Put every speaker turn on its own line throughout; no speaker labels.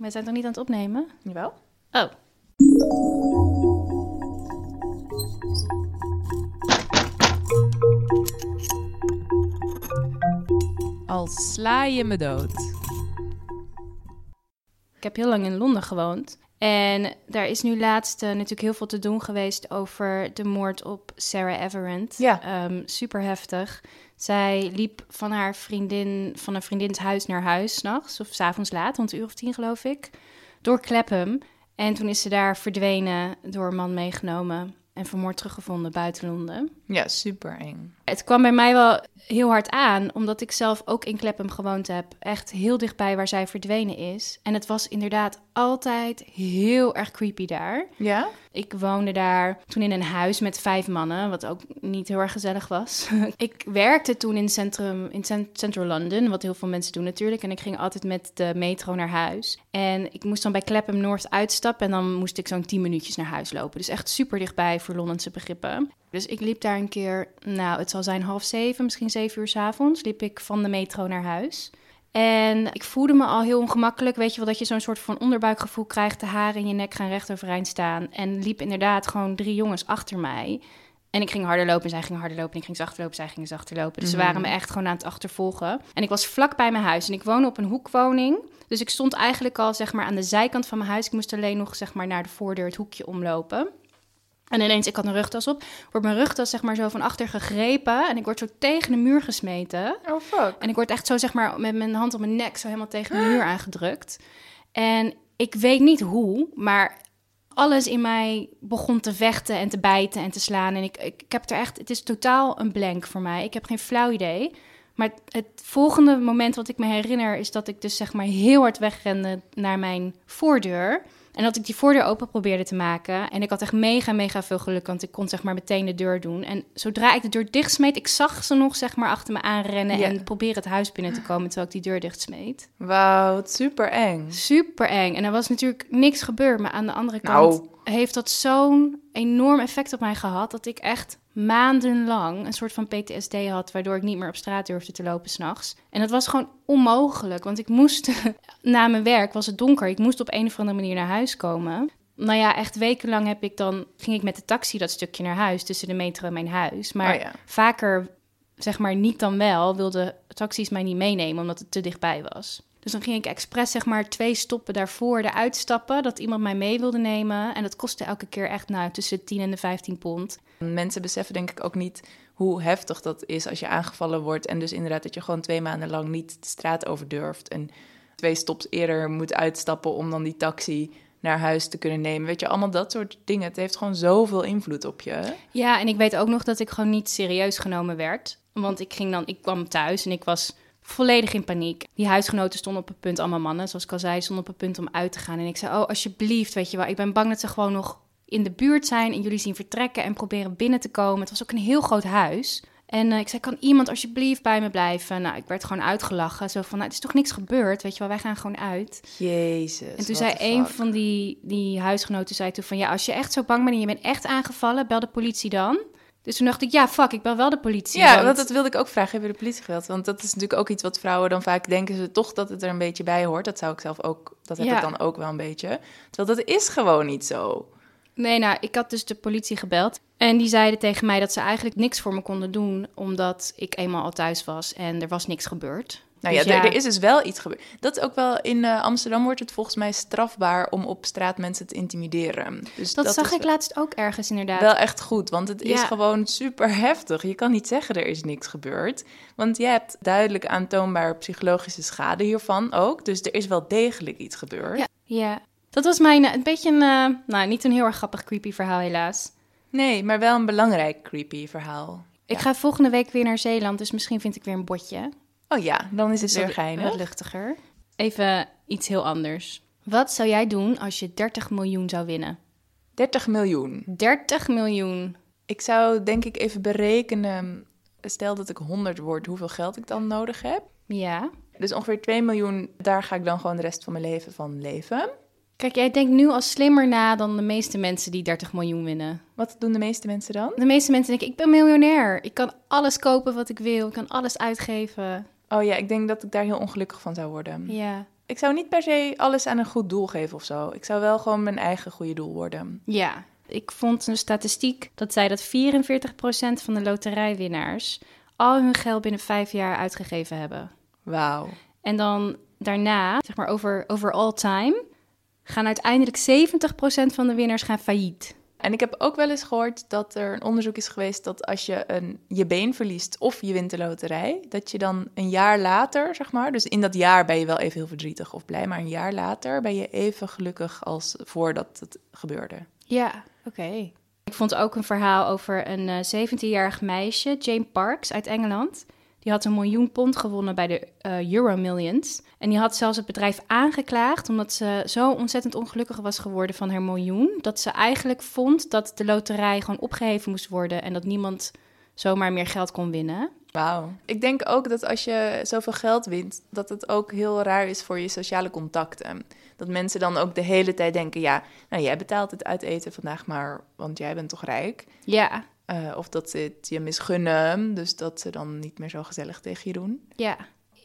We zijn toch niet aan het opnemen?
Jawel.
Oh.
Al sla je me dood.
Ik heb heel lang in Londen gewoond. En daar is nu laatst eh, natuurlijk heel veel te doen geweest over de moord op Sarah Everard.
Ja.
Ehm, super heftig. Zij liep van haar vriendin, van een vriendins huis naar huis, s'nachts of s'avonds laat, rond een uur of tien geloof ik, door Clapham. En toen is ze daar verdwenen, door een man meegenomen en vermoord teruggevonden buiten Londen.
Ja, super eng.
Het kwam bij mij wel heel hard aan, omdat ik zelf ook in Clapham gewoond heb. Echt heel dichtbij waar zij verdwenen is. En het was inderdaad altijd heel erg creepy daar.
Ja?
Ik woonde daar toen in een huis met vijf mannen, wat ook niet heel erg gezellig was. ik werkte toen in, centrum, in cent- Central London, wat heel veel mensen doen natuurlijk. En ik ging altijd met de metro naar huis. En ik moest dan bij Clapham North uitstappen en dan moest ik zo'n tien minuutjes naar huis lopen. Dus echt super dichtbij voor Londense begrippen. Dus ik liep daar een keer, nou het zal zijn half zeven, misschien zeven uur s avonds, liep ik van de metro naar huis. En ik voelde me al heel ongemakkelijk. Weet je wel, dat je zo'n soort van onderbuikgevoel krijgt. De haren in je nek gaan recht overeind staan. En liep inderdaad gewoon drie jongens achter mij. En ik ging harder lopen en zij ging harder lopen. En ik ging zachter lopen, zij gingen zachter lopen. Dus ze waren me echt gewoon aan het achtervolgen. En ik was vlak bij mijn huis. En ik woonde op een hoekwoning. Dus ik stond eigenlijk al zeg maar aan de zijkant van mijn huis. Ik moest alleen nog zeg maar naar de voordeur het hoekje omlopen. En ineens, ik had een rugtas op, wordt mijn rugtas zeg maar zo van achter gegrepen. En ik word zo tegen de muur gesmeten.
Oh, fuck.
En ik word echt zo, zeg maar, met mijn hand op mijn nek zo helemaal tegen de muur aangedrukt. En ik weet niet hoe, maar alles in mij begon te vechten en te bijten en te slaan. En ik, ik, ik heb er echt, het is totaal een blank voor mij. Ik heb geen flauw idee. Maar het, het volgende moment wat ik me herinner is dat ik dus zeg maar heel hard wegrende naar mijn voordeur. En dat ik die voordeur open probeerde te maken. En ik had echt mega, mega veel geluk, want ik kon zeg maar meteen de deur doen. En zodra ik de deur dicht smeet, ik zag ze nog zeg maar achter me aanrennen en proberen het huis binnen te komen terwijl ik die deur dicht smeet.
Wauw, super eng.
Super eng. En er was natuurlijk niks gebeurd, maar aan de andere
Nou.
Heeft dat zo'n enorm effect op mij gehad dat ik echt maandenlang een soort van PTSD had, waardoor ik niet meer op straat durfde te lopen s'nachts. En dat was gewoon onmogelijk, want ik moest na mijn werk was het donker. Ik moest op een of andere manier naar huis komen. Nou ja, echt wekenlang heb ik dan ging ik met de taxi dat stukje naar huis tussen de metro en mijn huis. Maar
Oh ja.
vaker, zeg maar niet dan wel, wilden taxis mij niet meenemen omdat het te dichtbij was. Dus dan ging ik expres zeg maar twee stoppen daarvoor eruit stappen, dat iemand mij mee wilde nemen. En dat kostte elke keer echt nou, tussen de 10 en de 15 pond.
Mensen beseffen denk ik ook niet hoe heftig dat is als je aangevallen wordt. En dus inderdaad dat je gewoon twee maanden lang niet de straat over durft. En twee stops eerder moet uitstappen om dan die taxi naar huis te kunnen nemen. Weet je, allemaal dat soort dingen. Het heeft gewoon zoveel invloed op je.
Ja, en ik weet ook nog dat ik gewoon niet serieus genomen werd. Want ik ging dan, ik kwam thuis en ik was volledig in paniek. Die huisgenoten stonden op het punt, allemaal mannen, zoals ik al zei, stonden op het punt om uit te gaan. En ik zei, oh, alsjeblieft, weet je wel, ik ben bang dat ze gewoon nog in de buurt zijn en jullie zien vertrekken en proberen binnen te komen. Het was ook een heel groot huis. En eh, ik zei, kan iemand alsjeblieft bij me blijven? Nou, ik werd gewoon uitgelachen. Zo van, nou, het is toch niks gebeurd, weet je wel, wij gaan gewoon uit.
Jezus.
En toen zei een
fuck.
van die, die huisgenoten zei toen van... ja, als je echt zo bang bent en je bent echt aangevallen, bel de politie dan. Dus toen dacht ik, ja, fuck, ik bel wel de politie.
Ja,
want-
want dat wilde ik ook vragen. Heb je de politie gebeld? Want dat is natuurlijk ook iets wat vrouwen dan vaak denken ze toch dat het er een beetje bij hoort. Dat zou ik zelf ook, dat heb
Ja.
ik dan ook wel een beetje. Terwijl dat is gewoon niet zo.
Nee, nou, ik had dus de politie gebeld. En die zeiden tegen mij dat ze eigenlijk niks voor me konden doen... omdat ik eenmaal al thuis was en er was niks gebeurd.
Nou
Dus
ja, er, er is dus wel iets gebeurd. Dat is ook wel in eh, Amsterdam wordt het volgens mij strafbaar om op straat mensen te intimideren. Dus
Dat, zag
is
ik laatst ook ergens inderdaad.
wel echt goed, want het is gewoon super heftig. Je kan niet zeggen er is niks gebeurd, want je hebt duidelijk aantoonbaar psychologische schade hiervan ook. Dus er is wel degelijk iets gebeurd.
Ja, ja. Dat was mijn, eh, een beetje een, eh, nou, niet een heel erg grappig creepy verhaal helaas.
Nee, maar wel een belangrijk creepy verhaal.
Ik ga volgende week weer naar Zeeland, dus misschien vind ik weer een botje.
Oh ja, dan is het weer
dat-
geinig.
Wat luchtiger. Even iets heel anders. Wat zou jij doen als je 30 miljoen zou winnen?
30 miljoen.
30 miljoen.
Ik zou denk ik even berekenen, stel dat ik 100 word, hoeveel geld ik dan nodig heb.
Ja.
Dus ongeveer 2 miljoen, daar ga ik dan gewoon de rest van mijn leven van leven.
Kijk, jij denkt nu al slimmer na dan de meeste mensen die 30 miljoen winnen.
Wat doen de meeste mensen dan?
De meeste mensen denken, ik ben miljonair. Ik kan alles kopen wat ik wil. Ik kan alles uitgeven.
Oh ja, ik denk dat ik daar heel ongelukkig van zou worden.
Ja.
ik zou niet per se alles aan een goed doel geven of zo. Ik zou wel gewoon mijn eigen goede doel worden.
Ja, ik vond een statistiek dat zei dat 44% van de loterijwinnaars al hun geld binnen vijf jaar uitgegeven hebben.
Wauw.
En dan daarna, zeg maar over, over all time, gaan uiteindelijk 70% van de winnaars gaan failliet.
En ik heb ook wel eens gehoord dat er een onderzoek is geweest dat als je een, je been verliest of je wint de loterij, dat je dan een jaar later, zeg maar, dus in dat jaar ben je wel even heel verdrietig of blij, maar een jaar later ben je even gelukkig als voordat het gebeurde.
Ja, oké. Ik vond ook een verhaal over een uh, 17-jarig meisje, Jane Parks uit Engeland. Die had een miljoen pond gewonnen bij de uh, Euro Millions. En die had zelfs het bedrijf aangeklaagd omdat ze zo ontzettend ongelukkig was geworden van haar miljoen. Dat ze eigenlijk vond dat de loterij gewoon opgeheven moest worden en dat niemand zomaar meer geld kon winnen.
Wauw. Ik denk ook dat als je zoveel geld wint, dat het ook heel raar is voor je sociale contacten. Dat mensen dan ook de hele tijd denken: ja, nou jij betaalt het uit eten vandaag maar, want jij bent toch rijk?
Ja.
Uh, of dat ze het je misgunnen, dus dat ze dan niet meer zo gezellig tegen je doen.
Ja.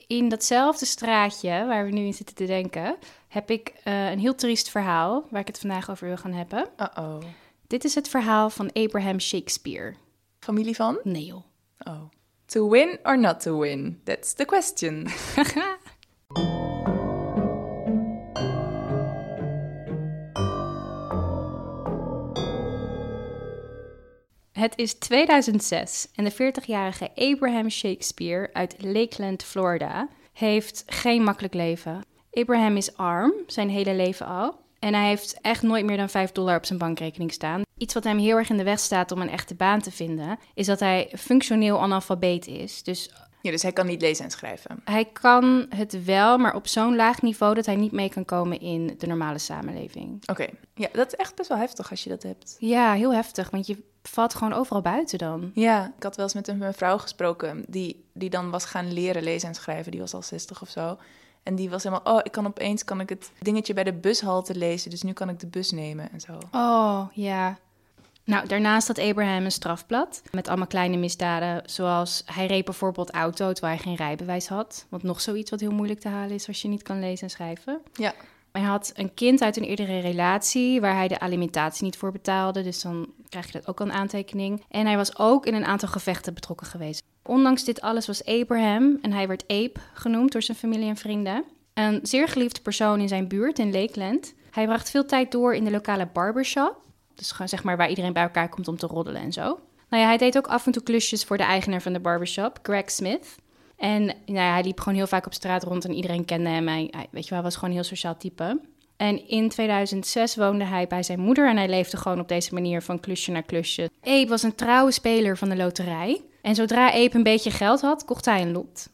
In datzelfde straatje waar we nu in zitten te denken, heb ik uh, een heel triest verhaal waar ik het vandaag over wil gaan hebben.
Uh-oh.
Dit is het verhaal van Abraham Shakespeare.
Familie van?
Nee joh.
Oh. To win or not to win? That's the question.
Het is 2006 en de 40-jarige Abraham Shakespeare uit Lakeland, Florida, heeft geen makkelijk leven. Abraham is arm, zijn hele leven al. En hij heeft echt nooit meer dan 5 dollar op zijn bankrekening staan. Iets wat hem heel erg in de weg staat om een echte baan te vinden, is dat hij functioneel analfabeet is. Dus
ja, dus hij kan niet lezen en schrijven.
Hij kan het wel, maar op zo'n laag niveau dat hij niet mee kan komen in de normale samenleving.
Oké, ja, dat is echt best wel heftig als je dat hebt.
Ja, heel heftig, want je valt gewoon overal buiten dan.
Ja, ik had wel eens met een vrouw gesproken die, die dan was gaan leren lezen en schrijven. Die was al 60 of zo. En die was helemaal, oh, ik kan opeens kan ik het dingetje bij de bushalte lezen, dus nu kan ik de bus nemen en zo.
Oh, ja. Nou, daarnaast had Abraham een strafblad met allemaal kleine misdaden, zoals hij reed bijvoorbeeld auto terwijl hij geen rijbewijs had. Wat nog zoiets wat heel moeilijk te halen is als je niet kan lezen en schrijven.
Ja.
Hij had een kind uit een eerdere relatie waar hij de alimentatie niet voor betaalde. Dus dan krijg je dat ook een aantekening. En hij was ook in een aantal gevechten betrokken geweest. Ondanks dit alles was Abraham, en hij werd Abe genoemd door zijn familie en vrienden, een zeer geliefde persoon in zijn buurt in Lakeland. Hij bracht veel tijd door in de lokale barbershop. Dus zeg maar waar iedereen bij elkaar komt om te roddelen en zo. Nou ja, hij deed ook af en toe klusjes voor de eigenaar van de barbershop, Greg Smith. En nou hij liep gewoon heel vaak op straat rond en iedereen kende hem. Hij, weet je wel, was gewoon een heel sociaal type. En in 2006 woonde hij bij zijn moeder en hij leefde gewoon op deze manier van klusje naar klusje. Abe was een trouwe speler van de loterij. En zodra Abe een beetje geld had, kocht hij een lot.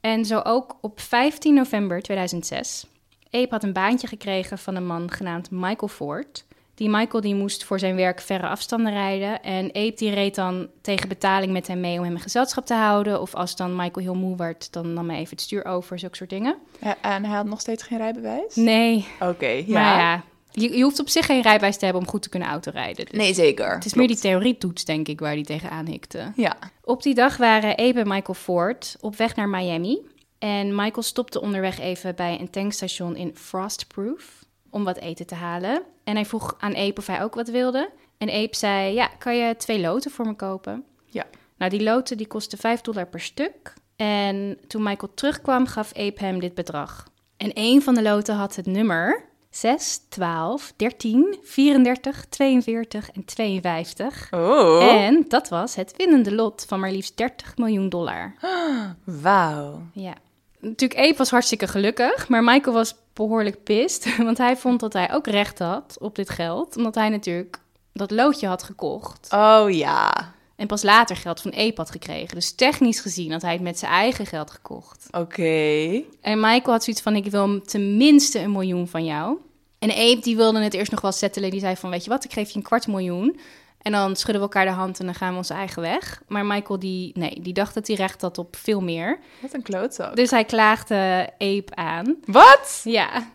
En zo ook op 15 november 2006. Abe had een baantje gekregen van een man genaamd Michael Ford. Die Michael die moest voor zijn werk verre afstanden rijden. En Abe die reed dan tegen betaling met hem mee om hem een gezelschap te houden. Of als dan Michael heel moe werd, dan nam hij even het stuur over, zulke soort dingen.
Ja, en hij had nog steeds geen rijbewijs?
Nee.
Oké, ja.
Maar ja, je, je, hoeft op zich geen rijbewijs te hebben om goed te kunnen autorijden. Dus
nee, zeker.
Het is meer die theorietoets, denk ik, waar hij tegenaan hikte.
Ja.
Op die dag waren Abe en Michael Ford op weg naar Miami. En Michael stopte onderweg even bij een tankstation in Frostproof om wat eten te halen. En hij vroeg aan Ape of hij ook wat wilde. En Ape zei, ja, kan je twee loten voor me kopen?
Ja.
Nou, die loten die kostten 5 dollar per stuk. En toen Michael terugkwam, gaf Ape hem dit bedrag. En een van de loten had het nummer 6, 12, 13, 34, 42 en 52.
Oh.
En dat was het winnende lot van maar liefst 30 miljoen dollar.
Wauw.
Ja. Natuurlijk, Ape was hartstikke gelukkig, maar Michael was behoorlijk pist. Want hij vond dat hij ook recht had op dit geld. Omdat hij natuurlijk dat loodje had gekocht.
Oh ja.
En pas later geld van Ape had gekregen. Dus technisch gezien had hij het met zijn eigen geld gekocht.
Oké.
En Michael had zoiets van, ik wil tenminste een miljoen van jou. En Ape die wilde het eerst nog wel settelen. Die zei van, weet je wat, ik geef je een kwart miljoen. En dan schudden we elkaar de hand en dan gaan we onze eigen weg. Maar Michael, die, nee, die dacht dat hij recht had op veel meer.
Wat een klootzak.
Dus hij klaagde Ape aan.
Wat?
Ja.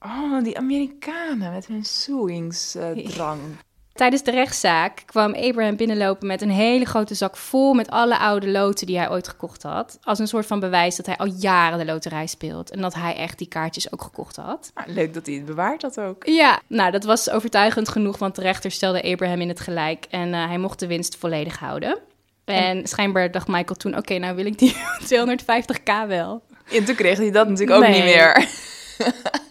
Oh, die Amerikanen met hun suingsdrang.
Tijdens de rechtszaak kwam Abraham binnenlopen met een hele grote zak vol met alle oude loten die hij ooit gekocht had. Als een soort van bewijs dat hij al jaren de loterij speelt en dat hij echt die kaartjes ook gekocht had.
Ah, leuk dat hij het bewaard had ook.
Ja, nou dat was overtuigend genoeg, want de rechter stelde Abraham in het gelijk en uh, hij mocht de winst volledig houden. En, en schijnbaar dacht Michael toen, oké, nou wil ik die 250k wel.
En toen kreeg hij dat natuurlijk ook nee. niet meer.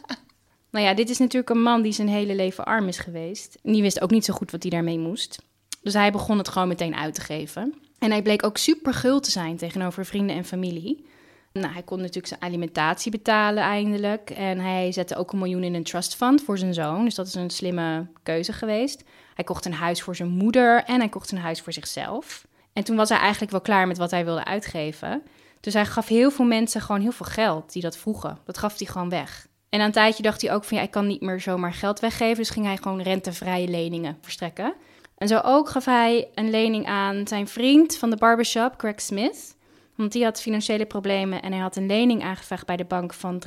Nou ja, dit is natuurlijk een man die zijn hele leven arm is geweest. En die wist ook niet zo goed wat hij daarmee moest. Dus hij begon het gewoon meteen uit te geven. En hij bleek ook super gul te zijn tegenover vrienden en familie. Nou, hij kon natuurlijk zijn alimentatie betalen eindelijk. En hij zette ook een miljoen in een trust fund voor zijn zoon. Dus dat is een slimme keuze geweest. Hij kocht een huis voor zijn moeder en hij kocht een huis voor zichzelf. En toen was hij eigenlijk wel klaar met wat hij wilde uitgeven. Dus hij gaf heel veel mensen gewoon heel veel geld die dat vroegen. Dat gaf hij gewoon weg. En na een tijdje dacht hij ook van ja, ik kan niet meer zomaar geld weggeven. Dus ging hij gewoon rentevrije leningen verstrekken. En zo ook gaf hij een lening aan zijn vriend van de barbershop, Greg Smith. Want die had financiële problemen en hij had een lening aangevraagd bij de bank van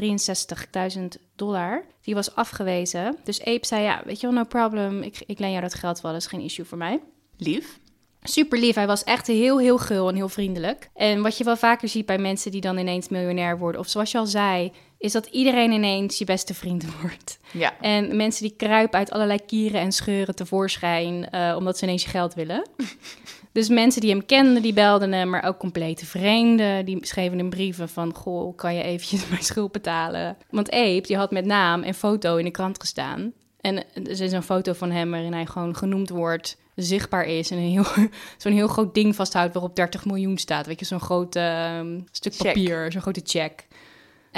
63.000 dollar. Die was afgewezen. Dus Abe zei, ja, weet je wel, no problem. Ik, ik leen jou dat geld wel, dat is geen issue voor mij.
Lief.
Super lief. Hij was echt heel, heel gul en heel vriendelijk. En wat je wel vaker ziet bij mensen die dan ineens miljonair worden, of zoals je al zei, is dat iedereen ineens je beste vriend wordt.
Ja.
En mensen die kruipen uit allerlei kieren en scheuren tevoorschijn, uh, omdat ze ineens je geld willen. dus mensen die hem kenden, die belden hem, maar ook complete vreemden. Die schreven hem brieven van, goh, kan je eventjes mijn schuld betalen? Want Abe, die had met naam en foto in de krant gestaan. En er is een foto van hem waarin hij gewoon genoemd wordt zichtbaar is en een heel, zo'n heel groot ding vasthoudt waarop 30 miljoen staat. Weet je, zo'n groot uh, stuk check. papier, zo'n grote check.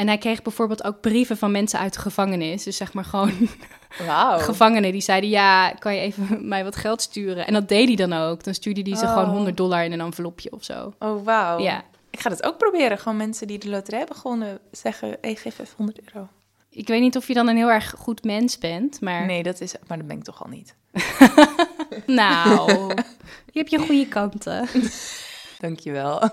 En hij kreeg bijvoorbeeld ook brieven van mensen uit de gevangenis. Dus zeg maar gewoon
wow.
gevangenen die zeiden... ja, kan je even mij wat geld sturen? En dat deed hij dan ook. Dan stuurde hij ze gewoon 100 dollar in een envelopje of zo.
Oh, wauw.
Ja.
Ik ga dat ook proberen. Gewoon mensen die de loterij hebben gewonnen zeggen... hey, geef even 100 euro.
Ik weet niet of je dan een heel erg goed mens bent, maar...
Nee, dat is... Maar dat ben ik toch al niet.
nou, je hebt je goede kanten.
Dankjewel.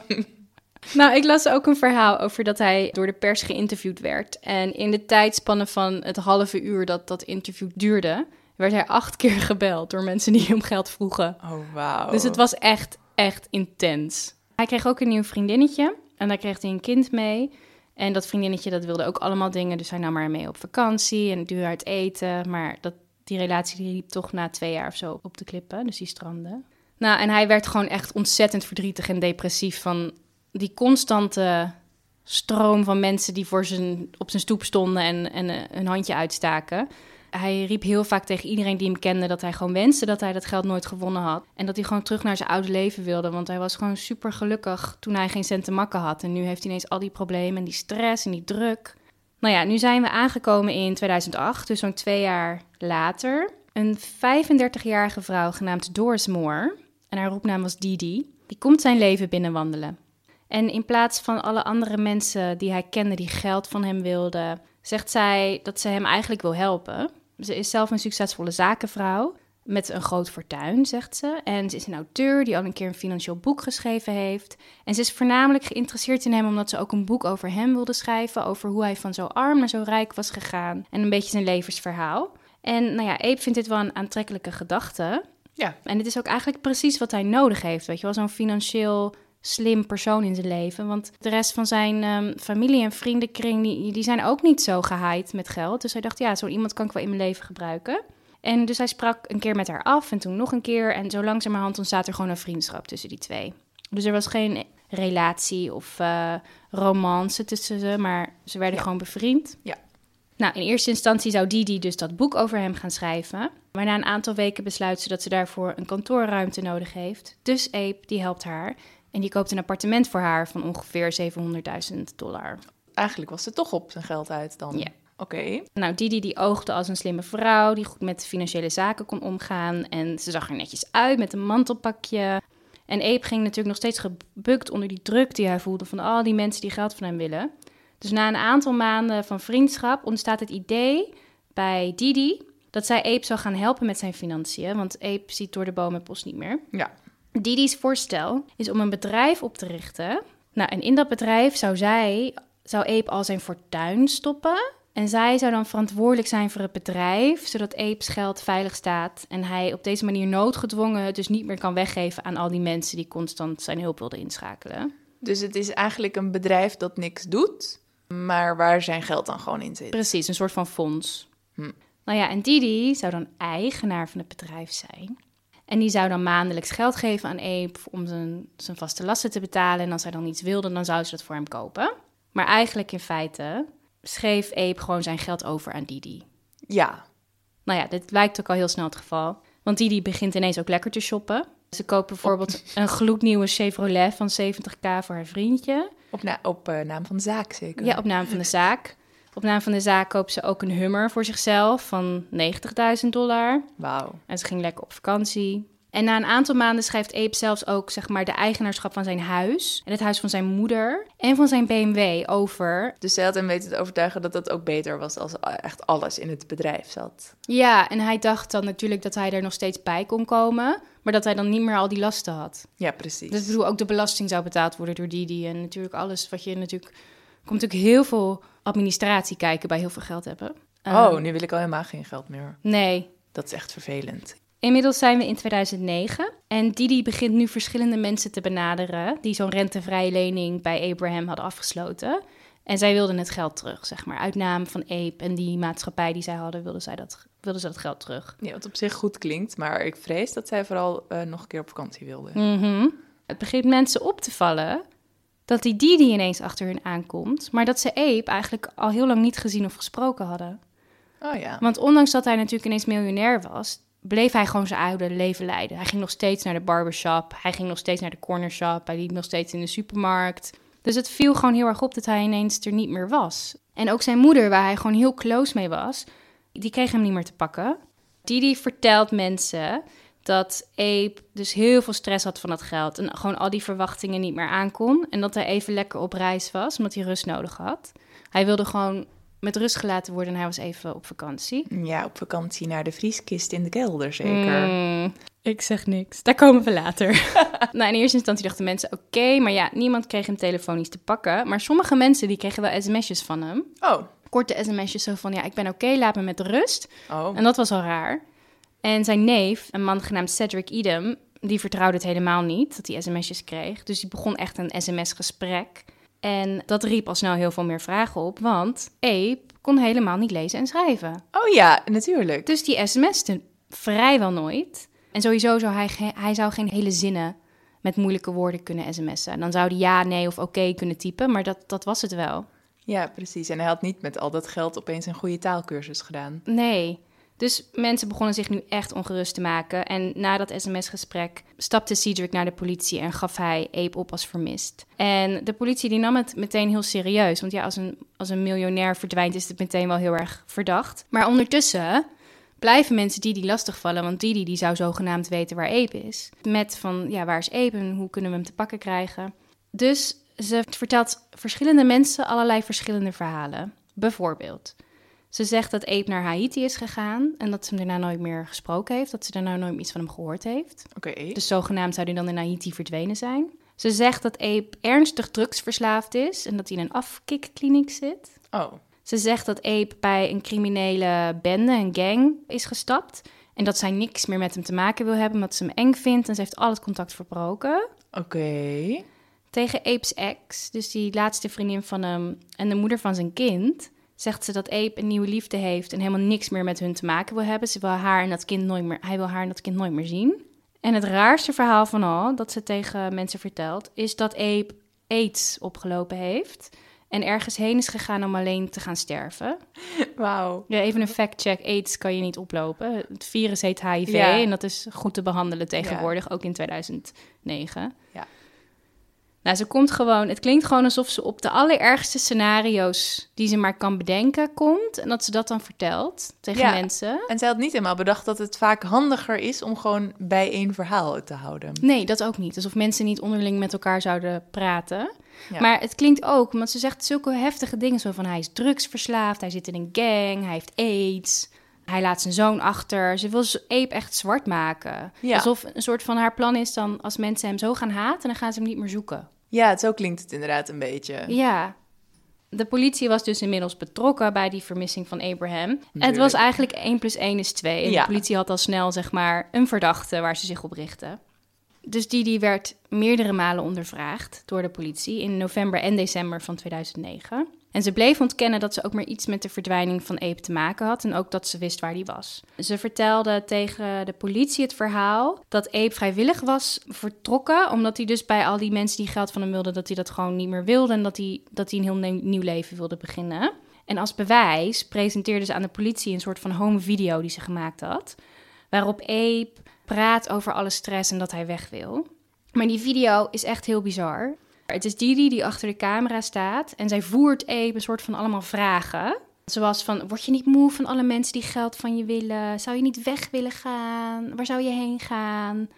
Nou, ik las ook een verhaal over dat hij door de pers geïnterviewd werd. En in de tijdspannen van het halve uur dat dat interview duurde, werd hij acht keer gebeld door mensen die hem geld vroegen.
Oh, wauw.
Dus het was echt, echt intens. Hij kreeg ook een nieuw vriendinnetje en daar kreeg hij een kind mee. En dat vriendinnetje dat wilde ook allemaal dingen, dus hij nam haar mee op vakantie en duur uit eten. Maar dat, die relatie die liep toch na twee jaar of zo op de klippen, dus die stranden. Nou, en hij werd gewoon echt ontzettend verdrietig en depressief van die constante stroom van mensen die voor zijn, op zijn stoep stonden en, en een handje uitstaken. Hij riep heel vaak tegen iedereen die hem kende dat hij gewoon wenste dat hij dat geld nooit gewonnen had. En dat hij gewoon terug naar zijn oude leven wilde. Want hij was gewoon super gelukkig toen hij geen cent te makken had. En nu heeft hij ineens al die problemen en die stress en die druk. Nou ja, nu zijn we aangekomen in 2008, dus zo'n twee jaar later. Een 35-jarige vrouw genaamd Doris Moore, en haar roepnaam was Didi, die komt zijn leven binnenwandelen. En in plaats van alle andere mensen die hij kende die geld van hem wilden, zegt zij dat ze hem eigenlijk wil helpen. Ze is zelf een succesvolle zakenvrouw met een groot fortuin, zegt ze. En ze is een auteur die al een keer een financieel boek geschreven heeft. En ze is voornamelijk geïnteresseerd in hem omdat ze ook een boek over hem wilde schrijven. Over hoe hij van zo arm naar zo rijk was gegaan. En een beetje zijn levensverhaal. En nou ja, Abe vindt dit wel een aantrekkelijke gedachte.
Ja.
En het is ook eigenlijk precies wat hij nodig heeft. Weet je wel, zo'n financieel slim persoon in zijn leven. Want de rest van zijn um, familie en vriendenkring, die, die zijn ook niet zo gehaaid met geld. Dus hij dacht, ja, zo iemand kan ik wel in mijn leven gebruiken. En dus hij sprak een keer met haar af en toen nog een keer. En zo langzamerhand ontstaat er gewoon een vriendschap tussen die twee. Dus er was geen relatie of uh, romance tussen ze, maar ze werden
Ja.
gewoon bevriend.
Ja.
Nou, in eerste instantie zou Didi dus dat boek over hem gaan schrijven. Maar na een aantal weken besluit ze dat ze daarvoor een kantoorruimte nodig heeft. Dus Abe, die helpt haar. En die koopt een appartement voor haar van ongeveer 700.000 dollar.
Eigenlijk was ze toch op zijn geld uit dan.
Ja.
Oké.
Nou, Didi die oogde als een slimme vrouw die goed met financiële zaken kon omgaan. En ze zag er netjes uit met een mantelpakje. En Abe ging natuurlijk nog steeds gebukt onder die druk die hij voelde van al die mensen die geld van hem willen. Dus na een aantal maanden van vriendschap ontstaat het idee bij Didi dat zij Abe zou gaan helpen met zijn financiën. Want Abe ziet door de boom het bos niet meer.
Ja.
Didi's voorstel is om een bedrijf op te richten. Nou, en in dat bedrijf zou zij, zou Abe al zijn fortuin stoppen. En zij zou dan verantwoordelijk zijn voor het bedrijf, zodat Apes geld veilig staat. En hij op deze manier noodgedwongen het dus niet meer kan weggeven aan al die mensen die constant zijn hulp wilden inschakelen.
Dus het is eigenlijk een bedrijf dat niks doet, maar waar zijn geld dan gewoon in zit.
Precies, een soort van fonds.
Hm.
Nou ja, en Didi zou dan eigenaar van het bedrijf zijn. En die zou dan maandelijks geld geven aan Ape om zijn, zijn vaste lasten te betalen. En als hij dan iets wilde, dan zou ze dat voor hem kopen. Maar eigenlijk in feite schreef Ape gewoon zijn geld over aan Didi.
Ja,
Nou ja, dit lijkt ook al heel snel het geval. Want Didi begint ineens ook lekker te shoppen. Ze koopt bijvoorbeeld een gloednieuwe Chevrolet van 70k voor haar vriendje.
op, na op eh, naam van de zaak zeker.
Ja, op naam van de zaak. Op naam van de zaak koopt ze ook een Hummer voor zichzelf van 90.000 dollar.
Wauw.
En ze ging lekker op vakantie. En na een aantal maanden schrijft Abe zelfs ook zeg maar, de eigenaarschap van zijn huis... en het huis van zijn moeder en van zijn BMW over.
Dus zij had hem weten te overtuigen dat dat ook beter was als echt alles in het bedrijf zat.
Ja, en hij dacht dan natuurlijk dat hij er nog steeds bij kon komen... maar dat hij dan niet meer al die lasten had.
Ja, precies.
Dus ik bedoel, ook de belasting zou betaald worden door Didi... en natuurlijk alles wat je natuurlijk... Komt natuurlijk heel veel administratie kijken bij heel veel geld hebben.
oh,
Ehm,
nu wil ik al helemaal geen geld meer.
Nee,
Dat is echt vervelend.
Inmiddels zijn we in 2009 en Didi begint nu verschillende mensen te benaderen die zo'n rentevrije lening bij Abraham hadden afgesloten. En zij wilden het geld terug, zeg maar. Uit naam van Abe en die maatschappij die zij hadden, wilden, zij dat, wilden ze dat geld terug.
Ja, wat op zich goed klinkt, maar ik vrees dat zij vooral eh, nog een keer op vakantie wilde.
Mhm. Het begint mensen op te vallen dat die Didi ineens achter hun aankomt, maar dat ze Abe eigenlijk al heel lang niet gezien of gesproken hadden.
Oh ja.
Want ondanks dat hij natuurlijk ineens miljonair was, bleef hij gewoon zijn oude leven leiden. Hij ging nog steeds naar de barbershop, hij ging nog steeds naar de cornershop, hij liep nog steeds in de supermarkt. Dus het viel gewoon heel erg op dat hij ineens er niet meer was. En ook zijn moeder, waar hij gewoon heel close mee was, die kreeg hem niet meer te pakken. Didi vertelt mensen dat Abe dus heel veel stress had van dat geld en gewoon al die verwachtingen niet meer aankon. En dat hij even lekker op reis was, omdat hij rust nodig had. Hij wilde gewoon met rust gelaten worden en hij was even op vakantie.
Ja, op vakantie naar de vrieskist in de kelder zeker.
Mm, ik zeg niks. Daar komen we later. nou, in eerste instantie dachten mensen, oké, maar ja, niemand kreeg hem telefonisch te pakken. Maar sommige mensen die kregen wel sms'jes van hem.
Oh.
Korte sms'jes zo van, ja, ik ben oké, laat me met rust.
Oh.
En dat was al raar. En zijn neef, een man genaamd Cedric Edom, die vertrouwde het helemaal niet dat hij sms'jes kreeg. Dus die begon echt een sms-gesprek. En dat riep al snel heel veel meer vragen op, want Abe kon helemaal niet lezen en schrijven.
oh ja, natuurlijk.
Dus die sms'te vrijwel nooit. En sowieso zou hij, hij zou geen hele zinnen met moeilijke woorden kunnen sms'en. Dan zou hij ja, nee of oké kunnen typen, maar dat, dat was het wel.
Ja, precies. En hij had niet met al dat geld opeens een goede taalkursus gedaan.
Nee. Dus mensen begonnen zich nu echt ongerust te maken. En na dat sms-gesprek stapte Cedric naar de politie en gaf hij Abe op als vermist. En de politie die nam het meteen heel serieus. Want ja, als een, als een miljonair verdwijnt is het meteen wel heel erg verdacht. Maar ondertussen blijven mensen die die lastigvallen. Want Didi die zou zogenaamd weten waar Abe is. Met van, ja, waar is Abe en hoe kunnen we hem te pakken krijgen? Dus ze vertelt verschillende mensen allerlei verschillende verhalen. Bijvoorbeeld... Ze zegt dat Abe naar Haiti is gegaan en dat ze hem daarna nooit meer gesproken heeft. Dat ze daarna nooit meer iets van hem gehoord heeft.
Oké.
Dus zogenaamd zou hij dan in Haiti verdwenen zijn. Ze zegt dat Abe ernstig drugsverslaafd is en dat hij in een afkikkliniek zit.
Oh.
Ze zegt dat Abe bij een criminele bende, een gang, is gestapt. En dat zij niks meer met hem te maken wil hebben, omdat ze hem eng vindt. En ze heeft al het contact verbroken.
Oké.
Tegen Abe's ex, dus die laatste vriendin van hem en de moeder van zijn kind, zegt ze dat Abe een nieuwe liefde heeft en helemaal niks meer met hun te maken wil hebben. Ze wil haar en dat kind nooit meer, hij wil haar en dat kind nooit meer zien. En het raarste verhaal van al, dat ze tegen mensen vertelt, is dat Abe aids opgelopen heeft en ergens heen is gegaan om alleen te gaan sterven.
Wauw.
Ja, even een fact-check. AIDS kan je niet oplopen. Het virus heet HIV
Ja.
en dat is goed te behandelen tegenwoordig, ook in 2009.
Ja.
Nou, ze komt gewoon... Het klinkt gewoon alsof ze op de allerergste scenario's die ze maar kan bedenken komt. En dat ze dat dan vertelt tegen
Ja.
mensen.
En zij had niet helemaal bedacht dat het vaak handiger is om gewoon bij één verhaal te houden.
Nee, dat ook niet. Alsof mensen niet onderling met elkaar zouden praten.
Ja.
Maar het klinkt ook, want ze zegt zulke heftige dingen. Zo van, hij is drugsverslaafd, hij zit in een gang, hij heeft aids... Hij laat zijn zoon achter. Ze wil Abe echt zwart maken.
Ja.
Alsof een soort van haar plan is dan... als mensen hem zo gaan haten, dan gaan ze hem niet meer zoeken.
Ja, zo klinkt het inderdaad een beetje.
Ja. De politie was dus inmiddels betrokken bij die vermissing van Abraham. Het was eigenlijk 1 plus 1 is 2. En
Ja.
de politie had al snel, zeg maar, een verdachte waar ze zich op richtten. Dus Didi werd meerdere malen ondervraagd door de politie in november en december van 2009. En ze bleef ontkennen dat ze ook maar iets met de verdwijning van Abe te maken had en ook dat ze wist waar die was. Ze vertelde tegen de politie het verhaal dat Abe vrijwillig was vertrokken, omdat hij dus bij al die mensen die geld van hem wilden, dat hij dat gewoon niet meer wilde en dat hij, dat hij een heel nieuw- leven wilde beginnen. En als bewijs presenteerde ze aan de politie een soort van home video die ze gemaakt had, waarop Abe praat over alle stress en dat hij weg wil. Maar die video is echt heel bizar. Het is Didi die achter de camera staat en zij voert Abe een soort van allemaal vragen. Zoals van, word je niet moe van alle mensen die geld van je willen? Zou je niet weg willen gaan? Waar zou je heen gaan?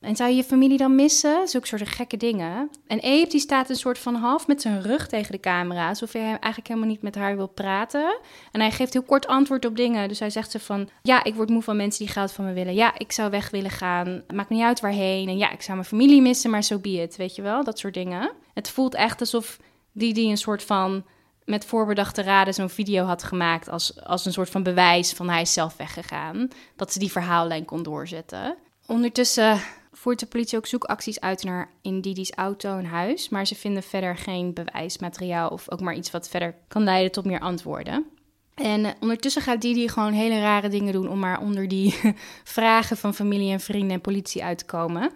En zou je je familie dan missen? Zulke soort gekke dingen. En Abe die staat een soort van half met zijn rug tegen de camera. Alsof hij eigenlijk helemaal niet met haar wil praten. En hij geeft heel kort antwoord op dingen. Dus hij zegt ze van... Ja, ik word moe van mensen die geld van me willen. Ja, ik zou weg willen gaan. Maakt niet uit waarheen. En ja, ik zou mijn familie missen, maar zo so be. Weet je wel? Dat soort dingen. Het voelt echt alsof die die een soort van... met voorbedachte raden zo'n video had gemaakt... Als, als een soort van bewijs van hij is zelf weggegaan. Dat ze die verhaallijn kon doorzetten. Ondertussen voert de politie ook zoekacties uit naar in Didi's auto en huis. Maar ze vinden verder geen bewijsmateriaal of ook maar iets wat verder kan leiden tot meer antwoorden. En uh, ondertussen gaat Didi gewoon hele rare dingen doen om maar onder die vragen van familie en vrienden en politie uit te komen.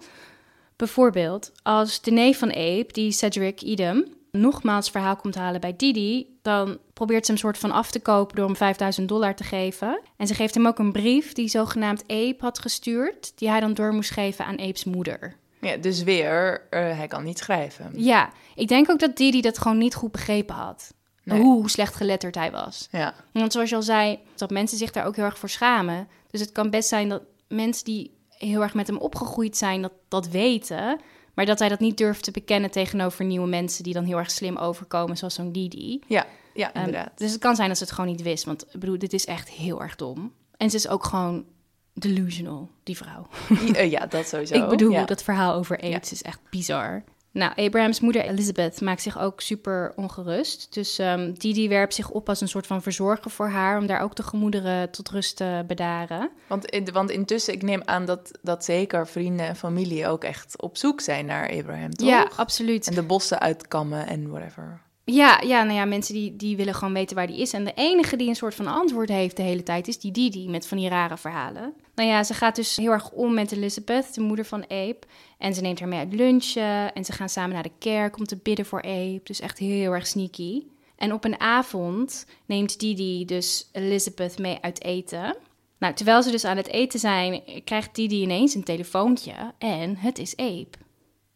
Bijvoorbeeld, als de neef van Abe, die Cedric Edom, nogmaals verhaal komt halen bij Didi, dan probeert ze hem soort van af te kopen door hem 5000 dollar te geven. En ze geeft hem ook een brief die zogenaamd Abe had gestuurd, die hij dan door moest geven aan Abe's moeder.
Ja, dus weer, uh, hij kan niet schrijven.
Ja, ik denk ook dat Didi dat gewoon niet goed begrepen had. Nee. Hoe slecht geletterd hij was.
Ja.
Want zoals je al zei, dat mensen zich daar ook heel erg voor schamen. Dus het kan best zijn dat mensen die heel erg met hem opgegroeid zijn, dat, dat weten. Maar dat hij dat niet durft te bekennen tegenover nieuwe mensen die dan heel erg slim overkomen, zoals zo'n Didi.
Ja, ja inderdaad.
Um, dus het kan zijn dat ze het gewoon niet wist. Want ik bedoel, dit is echt heel erg dom. En ze is ook gewoon delusional, die vrouw.
Ja, ja dat sowieso.
ik bedoel,
ja.
dat verhaal over AIDS ja. is echt bizar. Nou, Abrahams moeder Elizabeth maakt zich ook super ongerust. Dus um, Didi werpt zich op als een soort van verzorger voor haar... om daar ook de gemoederen tot rust te bedaren.
Want, in, want intussen, ik neem aan dat, dat zeker vrienden en familie... ook echt op zoek zijn naar Abraham, toch?
Ja, absoluut.
En de bossen uitkammen en whatever.
Ja, ja, nou ja, mensen die, die willen gewoon weten waar die is. En de enige die een soort van antwoord heeft de hele tijd is die Didi met van die rare verhalen. Nou ja, ze gaat dus heel erg om met Elizabeth, de moeder van Abe. En ze neemt haar mee uit lunchen en ze gaan samen naar de kerk om te bidden voor Abe. Dus echt heel erg sneaky. En op een avond neemt Didi dus Elizabeth mee uit eten. Nou, terwijl ze dus aan het eten zijn, krijgt Didi ineens een telefoontje en het is Abe.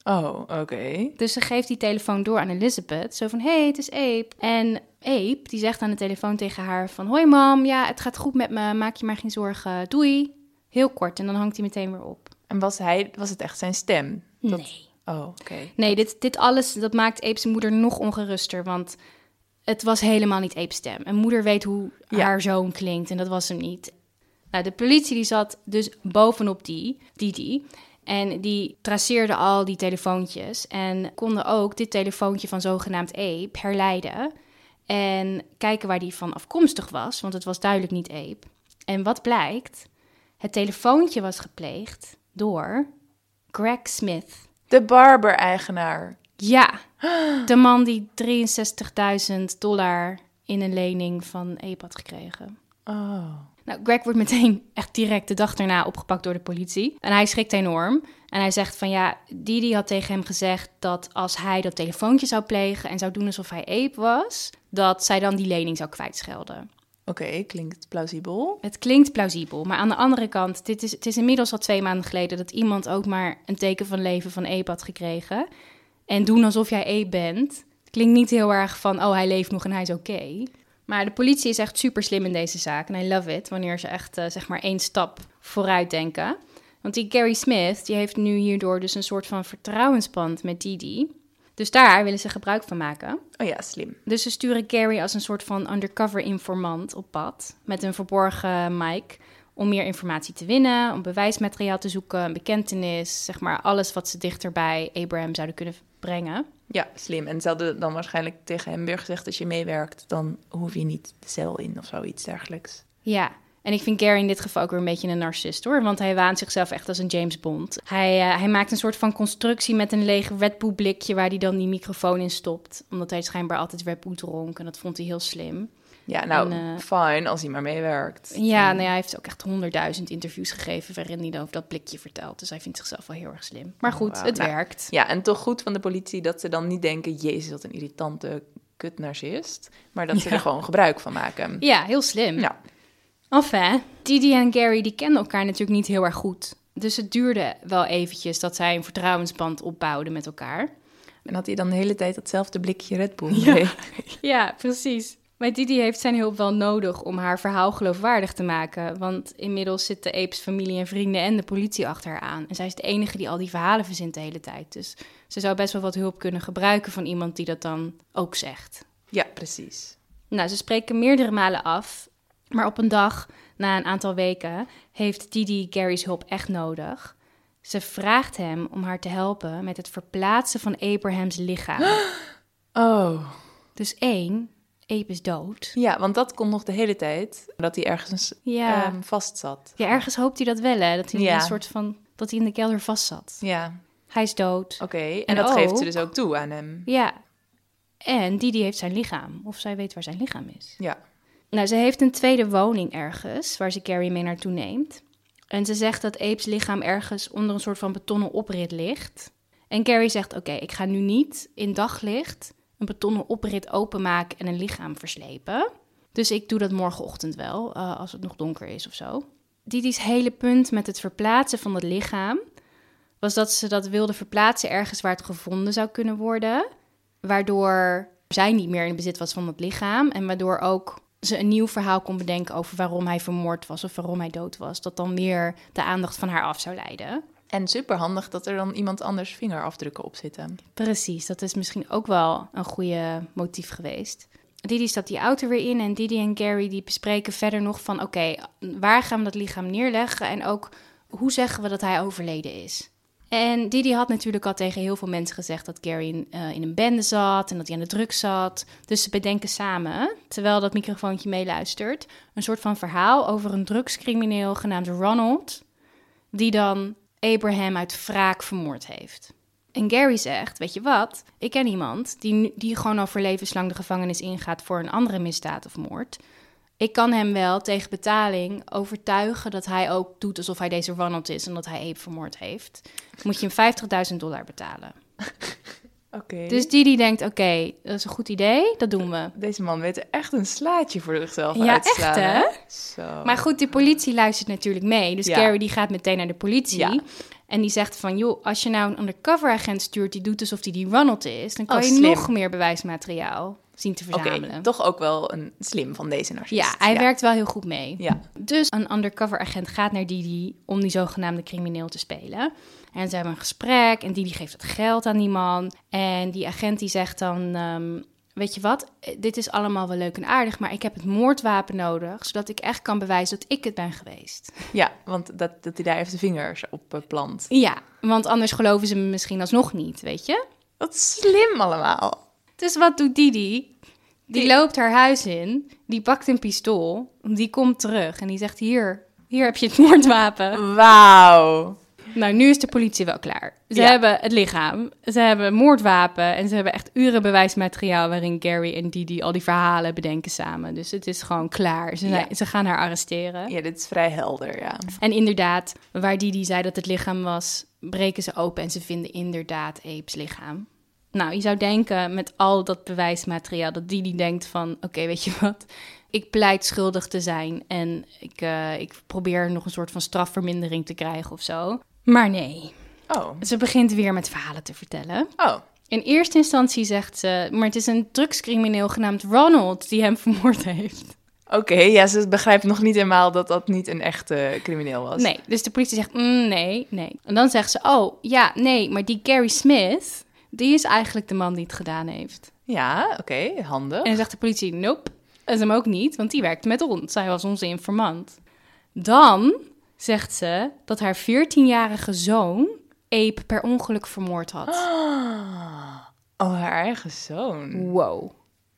Oh, oké. Okay.
Dus ze geeft die telefoon door aan Elizabeth. Zo van, hey, het is Abe. En Abe, die zegt aan de telefoon tegen haar van... Hoi mam, ja, het gaat goed met me. Maak je maar geen zorgen. Doei. Heel kort. En dan hangt hij meteen weer op.
En was, hij, was het echt zijn stem?
Dat... Nee.
Oh, oké. Okay.
Nee, dit, dit alles, dat maakt Abe's moeder nog ongeruster. Want het was helemaal niet Abe's stem. En moeder weet hoe ja. haar zoon klinkt. En dat was hem niet. Nou, de politie die zat dus bovenop die, die, die... En die traceerden al die telefoontjes en konden ook dit telefoontje van zogenaamd Abe herleiden. En kijken waar die van afkomstig was, want het was duidelijk niet Abe. En wat blijkt? Het telefoontje was gepleegd door Greg Smith.
De barber-eigenaar.
Ja, de man die 63.000 dollar in een lening van Abe had gekregen.
Oh.
Nou, Greg wordt meteen echt direct de dag daarna opgepakt door de politie. En hij schrikt enorm. En hij zegt van ja, Didi had tegen hem gezegd dat als hij dat telefoontje zou plegen en zou doen alsof hij Ape was, dat zij dan die lening zou kwijtschelden.
Oké, klinkt plausibel.
Het klinkt plausibel, maar aan de andere kant, dit is, het is inmiddels al twee maanden geleden dat iemand ook maar een teken van leven van Ape had gekregen. En doen alsof jij Ape bent, klinkt niet heel erg van oh hij leeft nog en hij is oké. Maar de politie is echt super slim in deze zaak. En I love it, wanneer ze echt uh, zeg maar één stap vooruit denken. Want die Gary Smith, die heeft nu hierdoor dus een soort van vertrouwensband met Didi. Dus daar willen ze gebruik van maken.
Oh ja, slim.
Dus ze sturen Gary als een soort van undercover informant op pad. Met een verborgen mic. Om meer informatie te winnen, om bewijsmateriaal te zoeken, een bekentenis. Zeg maar alles wat ze dichter bij Abraham zouden kunnen brengen.
Ja, slim. En ze hadden dan waarschijnlijk tegen hem weer gezegd... als je meewerkt, dan hoef je niet de cel in of zoiets dergelijks.
Ja, en ik vind Gary in dit geval ook weer een beetje een narcist hoor. Want hij waant zichzelf echt als een James Bond. Hij, uh, hij maakt een soort van constructie met een leeg Red Bull blikje waar hij dan die microfoon in stopt. Omdat hij schijnbaar altijd Red Bull dronk. En dat vond hij heel slim.
Ja, nou,
En, eh,
fine als hij maar meewerkt.
Ja, nou ja, hij heeft ook echt honderdduizend interviews gegeven waarin hij dan over dat blikje vertelt. Dus hij vindt zichzelf wel heel erg slim. Maar goed,
wauw.
het
Nou,
werkt.
Ja, en toch goed van de politie dat ze dan niet denken... jezus, wat een irritante kutnarcist. Maar dat ze
Ja.
er gewoon gebruik van maken.
Ja, heel slim.
Ja.
Enfin, Didi en Gary die kenden elkaar natuurlijk niet heel erg goed. Dus het duurde wel eventjes dat zij een vertrouwensband opbouwden met elkaar.
En had hij dan de hele tijd datzelfde blikje Red Bull?
Ja. precies. Maar Didi heeft zijn hulp wel nodig om haar verhaal geloofwaardig te maken. Want inmiddels zitten Apes familie en vrienden en de politie achter haar aan. En zij is de enige die al die verhalen verzint de hele tijd. Dus ze zou best wel wat hulp kunnen gebruiken van iemand die dat dan ook zegt.
ja, precies.
Nou, ze spreken meerdere malen af. Maar op een dag, na een aantal weken, heeft Didi Gary's hulp echt nodig. Ze vraagt hem om haar te helpen met het verplaatsen van Abrahams lichaam.
Oh,
Dus één, Abe is dood.
ja, want dat komt nog de hele tijd. Dat hij ergens
Ja.
ehm, vast zat.
Ja, ergens hoopt hij dat wel, hè? Dat hij
Ja.
een soort van dat hij in de kelder vast zat.
Ja,
Hij is dood.
oké. En,
En
dat geeft ze dus ook toe aan hem.
Ja. En Didi heeft zijn lichaam, of zij weet waar zijn lichaam is.
Ja.
Nou, ze heeft een tweede woning ergens, waar ze Carrie mee naartoe neemt. En ze zegt dat Abe's lichaam ergens onder een soort van betonnen oprit ligt. En Carrie zegt, oké, ik ga nu niet in daglicht een betonnen oprit openmaken en een lichaam verslepen. Dus ik doe dat morgenochtend wel, eh, als het nog donker is of zo. Didi's hele punt met het verplaatsen van het lichaam... was dat ze dat wilde verplaatsen ergens waar het gevonden zou kunnen worden. Waardoor zij niet meer in bezit was van het lichaam. En waardoor ook ze een nieuw verhaal kon bedenken over waarom hij vermoord was of waarom hij dood was. Dat dan weer de aandacht van haar af zou leiden.
En superhandig dat er dan iemand anders vingerafdrukken op zitten.
Precies, dat is misschien ook wel een goede motief geweest. Didi stapt die auto weer in en Didi en Gary die bespreken verder nog van... oké, waar gaan we dat lichaam neerleggen en ook hoe zeggen we dat hij overleden is? En Didi had natuurlijk al tegen heel veel mensen gezegd dat Gary in, eh, in een bende zat en dat hij aan de drugs zat. Dus ze bedenken samen, terwijl dat microfoontje meeluistert, een soort van verhaal over een drugscrimineel genaamd Ronald, die dan Abraham uit wraak vermoord heeft. En Gary zegt, weet je wat, ik ken iemand die, die gewoon al voor levenslang de gevangenis ingaat voor een andere misdaad of moord. Ik kan hem wel tegen betaling overtuigen dat hij ook doet alsof hij deze Ronald is en dat hij Abe vermoord heeft. Moet je hem 50.000 dollar betalen.
Oké.
Dus Didi denkt, oké, dat is een goed idee, dat doen we.
Deze man weet echt een slaatje voor zichzelf
Ja,
uit te
echt,
slaan,
hè?
Zo.
Maar goed, de politie luistert natuurlijk mee. Dus
Ja.
Gary die gaat meteen naar de politie.
Ja.
En die zegt van, joh, als je nou een undercover agent stuurt... die doet alsof hij die Ronald is... dan kan
Oh,
je
slim.
nog meer bewijsmateriaal zien te verzamelen.
toch ook wel een slim van deze narcist.
Ja, hij werkt wel heel goed mee.
Ja.
Dus een undercover agent gaat naar Didi om die zogenaamde crimineel te spelen. En ze hebben een gesprek en Didi geeft het geld aan die man. En die agent die zegt dan, ehm, weet je wat, Eh, dit is allemaal wel leuk en aardig... maar ik heb het moordwapen nodig, zodat ik echt kan bewijzen dat ik het ben geweest.
Ja, want dat, dat hij daar even de vingers op eh, plant.
Ja, want anders geloven ze me misschien alsnog niet, weet je?
Wat slim allemaal.
Dus wat doet Didi? Die loopt haar huis in, die pakt een pistool, die komt terug en die zegt: Hier, hier heb je het moordwapen.
Wauw.
Nou, nu is de politie wel klaar. Ze
Ja.
hebben het lichaam, ze hebben een moordwapen en ze hebben echt uren bewijsmateriaal waarin Gary en Didi al die verhalen bedenken samen. Dus het is gewoon klaar. Ze,
Ja.
ze gaan haar arresteren.
Ja, dit is vrij helder, ja.
En inderdaad, waar Didi zei dat het lichaam was, breken ze open en ze vinden inderdaad Abe's lichaam. Nou, je zou denken met al dat bewijsmateriaal dat Didi denkt van, oké, weet je wat, ik pleit schuldig te zijn en ik, eh, ik probeer nog een soort van strafvermindering te krijgen of zo. Maar nee,
Oh.
ze begint weer met verhalen te vertellen.
Oh.
In eerste instantie zegt ze, maar het is een drugscrimineel genaamd Ronald die hem vermoord heeft.
Oké, ja, ze begrijpt nog niet helemaal dat dat niet een echte crimineel was.
Nee, dus de politie zegt mm, nee, nee. En dan zegt ze, oh ja, nee, maar die Gary Smith, die is eigenlijk de man die het gedaan heeft.
Ja, oké, handig.
En dan zegt de politie, nope, dat is hem ook niet, want die werkte met ons. Zij was onze informant. Dan zegt ze dat haar 14-jarige zoon Abe per ongeluk vermoord had.
Oh, haar eigen zoon.
Wow.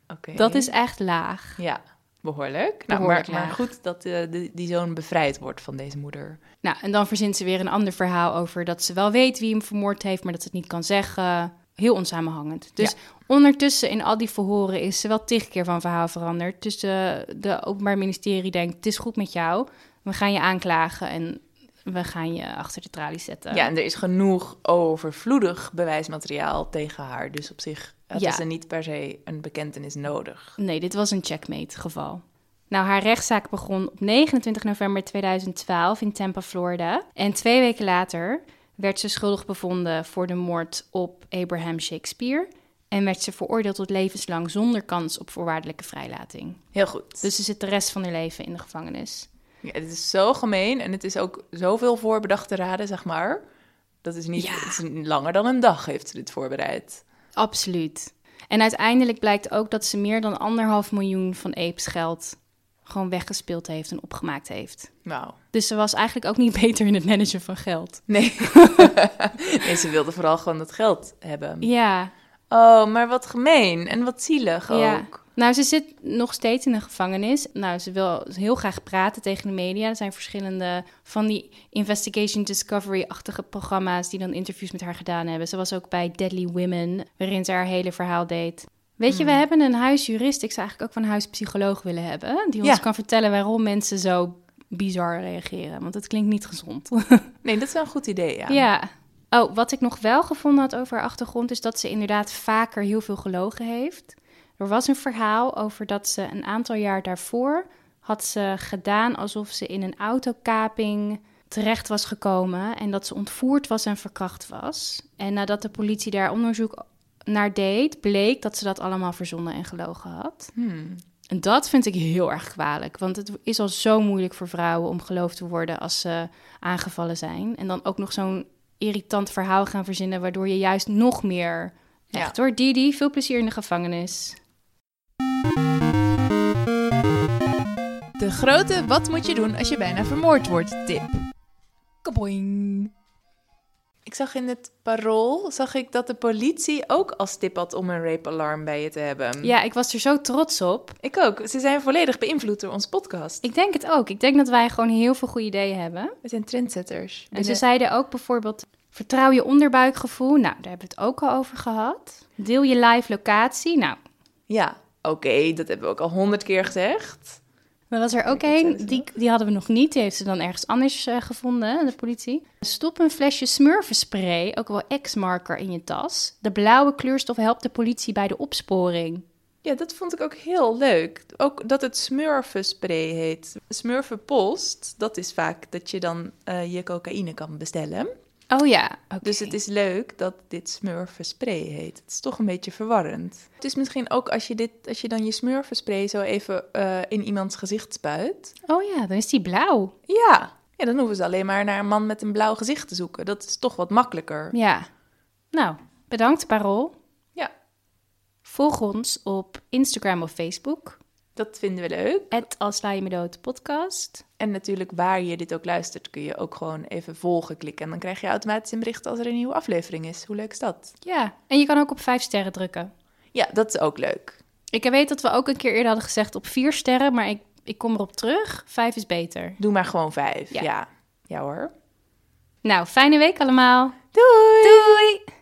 Oké.
Dat is echt laag.
Ja, behoorlijk. nou,
Behoorlijk
maar, maar goed dat eh, die zoon bevrijd wordt van deze moeder.
Nou, en dan verzint ze weer een ander verhaal over dat ze wel weet wie hem vermoord heeft, maar dat ze het niet kan zeggen. Heel onsamenhangend. Dus
Ja.
ondertussen in al die verhoren is ze wel tig keer van verhaal veranderd. Dus de, de Openbaar Ministerie denkt, het is goed met jou. We gaan je aanklagen en we gaan je achter de tralies zetten.
Ja, en er is genoeg overvloedig bewijsmateriaal tegen haar. Dus op zich hadden
Ja.
ze niet per se een bekentenis nodig.
Nee, dit was een checkmate geval. Nou, haar rechtszaak begon op 29 november 2012 in Tampa, Florida. En twee weken later werd ze schuldig bevonden voor de moord op Abraham Shakespeare. En werd ze veroordeeld tot levenslang zonder kans op voorwaardelijke vrijlating.
Heel goed.
Dus ze zit de rest van haar leven in de gevangenis.
Ja, het is zo gemeen en het is ook zoveel voorbedachte raden, zeg maar. Dat is niet
Ja.
het is langer dan een dag heeft ze dit voorbereid.
Absoluut. En uiteindelijk blijkt ook dat ze meer dan anderhalf miljoen van Apes geld gewoon weggespeeld heeft en opgemaakt heeft.
Wauw.
Dus ze was eigenlijk ook niet beter in het managen van geld.
Nee. nee, ze wilde vooral gewoon dat geld hebben.
Ja,
Oh, maar wat gemeen en wat zielig
Ja.
ook.
Nou, ze zit nog steeds in de gevangenis. Nou, ze wil heel graag praten tegen de media. Er zijn verschillende van die Investigation Discovery-achtige programma's die dan interviews met haar gedaan hebben. Ze was ook bij Deadly Women, waarin ze haar hele verhaal deed. Weet je, we hebben een huisjurist. Ik zou eigenlijk ook van een huispsycholoog willen hebben. Die ons
Ja.
kan vertellen waarom mensen zo bizar reageren. Want het klinkt niet gezond.
Nee, dat is wel een goed idee, ja.
Ja. Oh, wat ik nog wel gevonden had over haar achtergrond is dat ze inderdaad vaker heel veel gelogen heeft. Er was een verhaal over dat ze een aantal jaar daarvoor had ze gedaan alsof ze in een autokaping terecht was gekomen en dat ze ontvoerd was en verkracht was. En nadat de politie daar onderzoek naar deed, bleek dat ze dat allemaal verzonnen en gelogen had.
Hmm.
En dat vind ik heel erg kwalijk. Want het is al zo moeilijk voor vrouwen om geloofd te worden als ze aangevallen zijn. En dan ook nog zo'n irritant verhaal gaan verzinnen, waardoor je juist nog meer.
Ja.
Echt hoor, Didi, veel plezier in de gevangenis.
De grote wat moet je doen als je bijna vermoord wordt tip. Kaboing. Ik zag in het parool zag ik dat de politie ook als tip had om een rape-alarm bij je te hebben.
Ja, ik was er zo trots op.
Ik ook. Ze zijn volledig beïnvloed door onze podcast.
Ik denk het ook. Ik denk dat wij gewoon heel veel goede ideeën hebben.
We zijn trendsetters.
En ze zeiden ook bijvoorbeeld: vertrouw je onderbuikgevoel. Nou, daar hebben we het ook al over gehad. Deel je live locatie. Nou,
Ja, oké, dat hebben we ook al honderd keer gezegd.
Er was er ook één, die, die hadden we nog niet. Die heeft ze dan ergens anders eh, gevonden, de politie. Stop een flesje smurfenspray, ook wel X-marker, in je tas. De blauwe kleurstof helpt de politie bij de opsporing.
Ja, dat vond ik ook heel leuk. Ook dat het smurfenspray heet. Smurfenpost, dat is vaak dat je dan eh, je cocaïne kan bestellen.
Oh ja.
Dus het is leuk dat dit smurfenspray heet. Het is toch een beetje verwarrend. Het is misschien ook als je, dit, als je dan je smurfenspray zo even eh, in iemands gezicht spuit.
Oh ja, dan is die blauw.
Ja. ja, dan hoeven ze alleen maar naar een man met een blauw gezicht te zoeken. Dat is toch wat makkelijker.
Ja. Nou, bedankt Parol.
Ja,
Volg ons op Instagram of Facebook.
Dat vinden we leuk.
Het Als Sla je me dood podcast.
En natuurlijk, waar je dit ook luistert, kun je ook gewoon even volgen klikken. En dan krijg je automatisch een bericht als er een nieuwe aflevering is. Hoe leuk is dat?
Ja, en je kan ook op vijf sterren drukken.
Ja, dat is ook leuk.
Ik weet dat we ook een keer eerder hadden gezegd op vier sterren, maar ik, ik kom erop terug. Vijf is beter.
Doe maar gewoon vijf.
Ja.
Ja, ja. hoor.
Nou, fijne week allemaal.
Doei!
Doei!